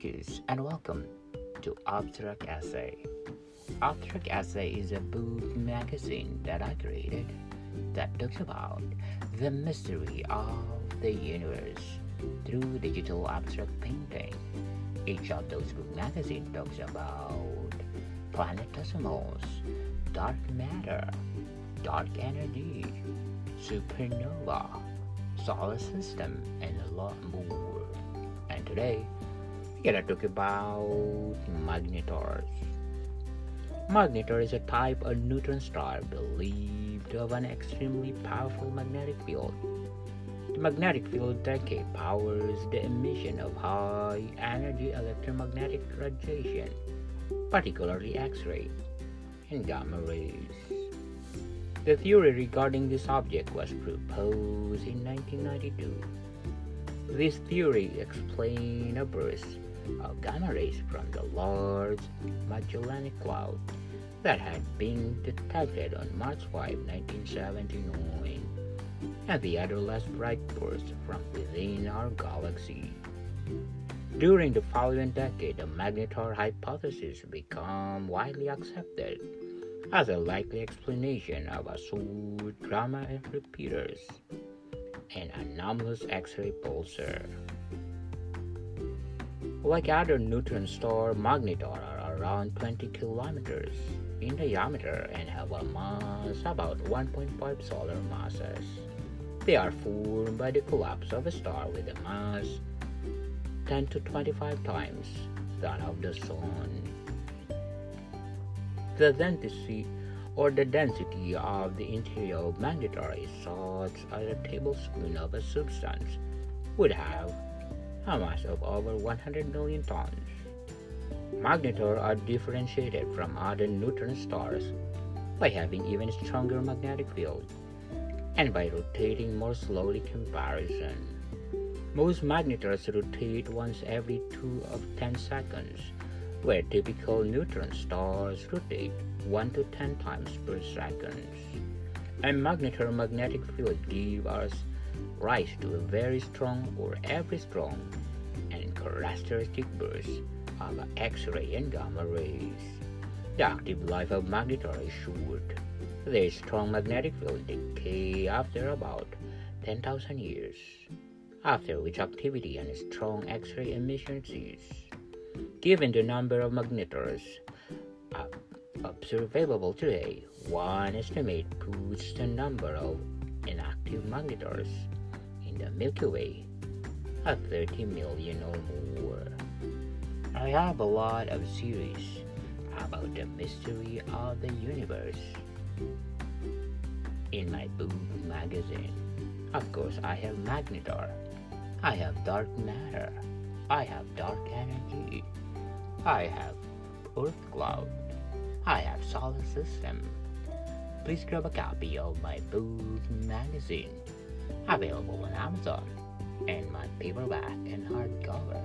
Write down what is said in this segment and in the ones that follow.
And welcome to Abstract Essay. Abstract Essay is a book magazine that I created that talks about the mystery of the universe through digital abstract painting. Each of those book magazines talks about planetesimals, dark matter, dark energy, supernova, solar system, and a lot more. And today, gonna talk about magnetars. Magnetar is a type of neutron star believed to have an extremely powerful magnetic field. The magnetic field decay powers the emission of high energy electromagnetic radiation, particularly X ray and gamma rays. The theory regarding this object was proposed in 1992. This theory explained a burst of gamma rays from the Large Magellanic Cloud that had been detected on March 5, 1979, and the other less bright bursts from within our galaxy. During the following decade, the magnetar hypothesis became widely accepted as a likely explanation of drama and repeaters, an anomalous X-ray pulsar. Like other neutron star, magnetars are around 20 kilometers in diameter and have a mass about 1.5 solar masses. They are formed by the collapse of a star with a mass 10 to 25 times that of the Sun. The density or the density of the interior of magnetar is such as a tablespoon of a substance would have a mass of over 100 million tons. Magnetar are differentiated from other neutron stars by having even stronger magnetic field and by rotating more slowly comparison. Most magnetars rotate once every 2 of 10 seconds where typical neutron stars rotate 1 to 10 times per second. A magnetar magnetic field gives us rise to a very strong or every strong and characteristic burst of X-ray and gamma rays. The active life of magnetar is short. Their strong magnetic field decay after about 10,000 years, after which activity and strong X-ray emission cease. Given the number of magnetars uh, observable today, one estimate puts the number of inactive magnetars in the Milky Way at 30 million or more. I have a lot of series about the mystery of the universe in my book magazine. Of course, I have magnetar, I have dark matter, I have dark energy. I have Oort Cloud. I have Solar System. Please grab a copy of my book magazine, available on Amazon, and my paperback and hardcover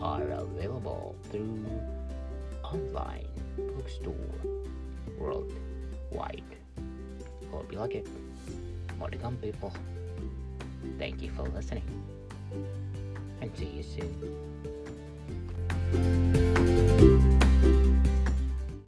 are available through online bookstore worldwide. Hope you like it. More to come, people. Thank you for listening and see you soon.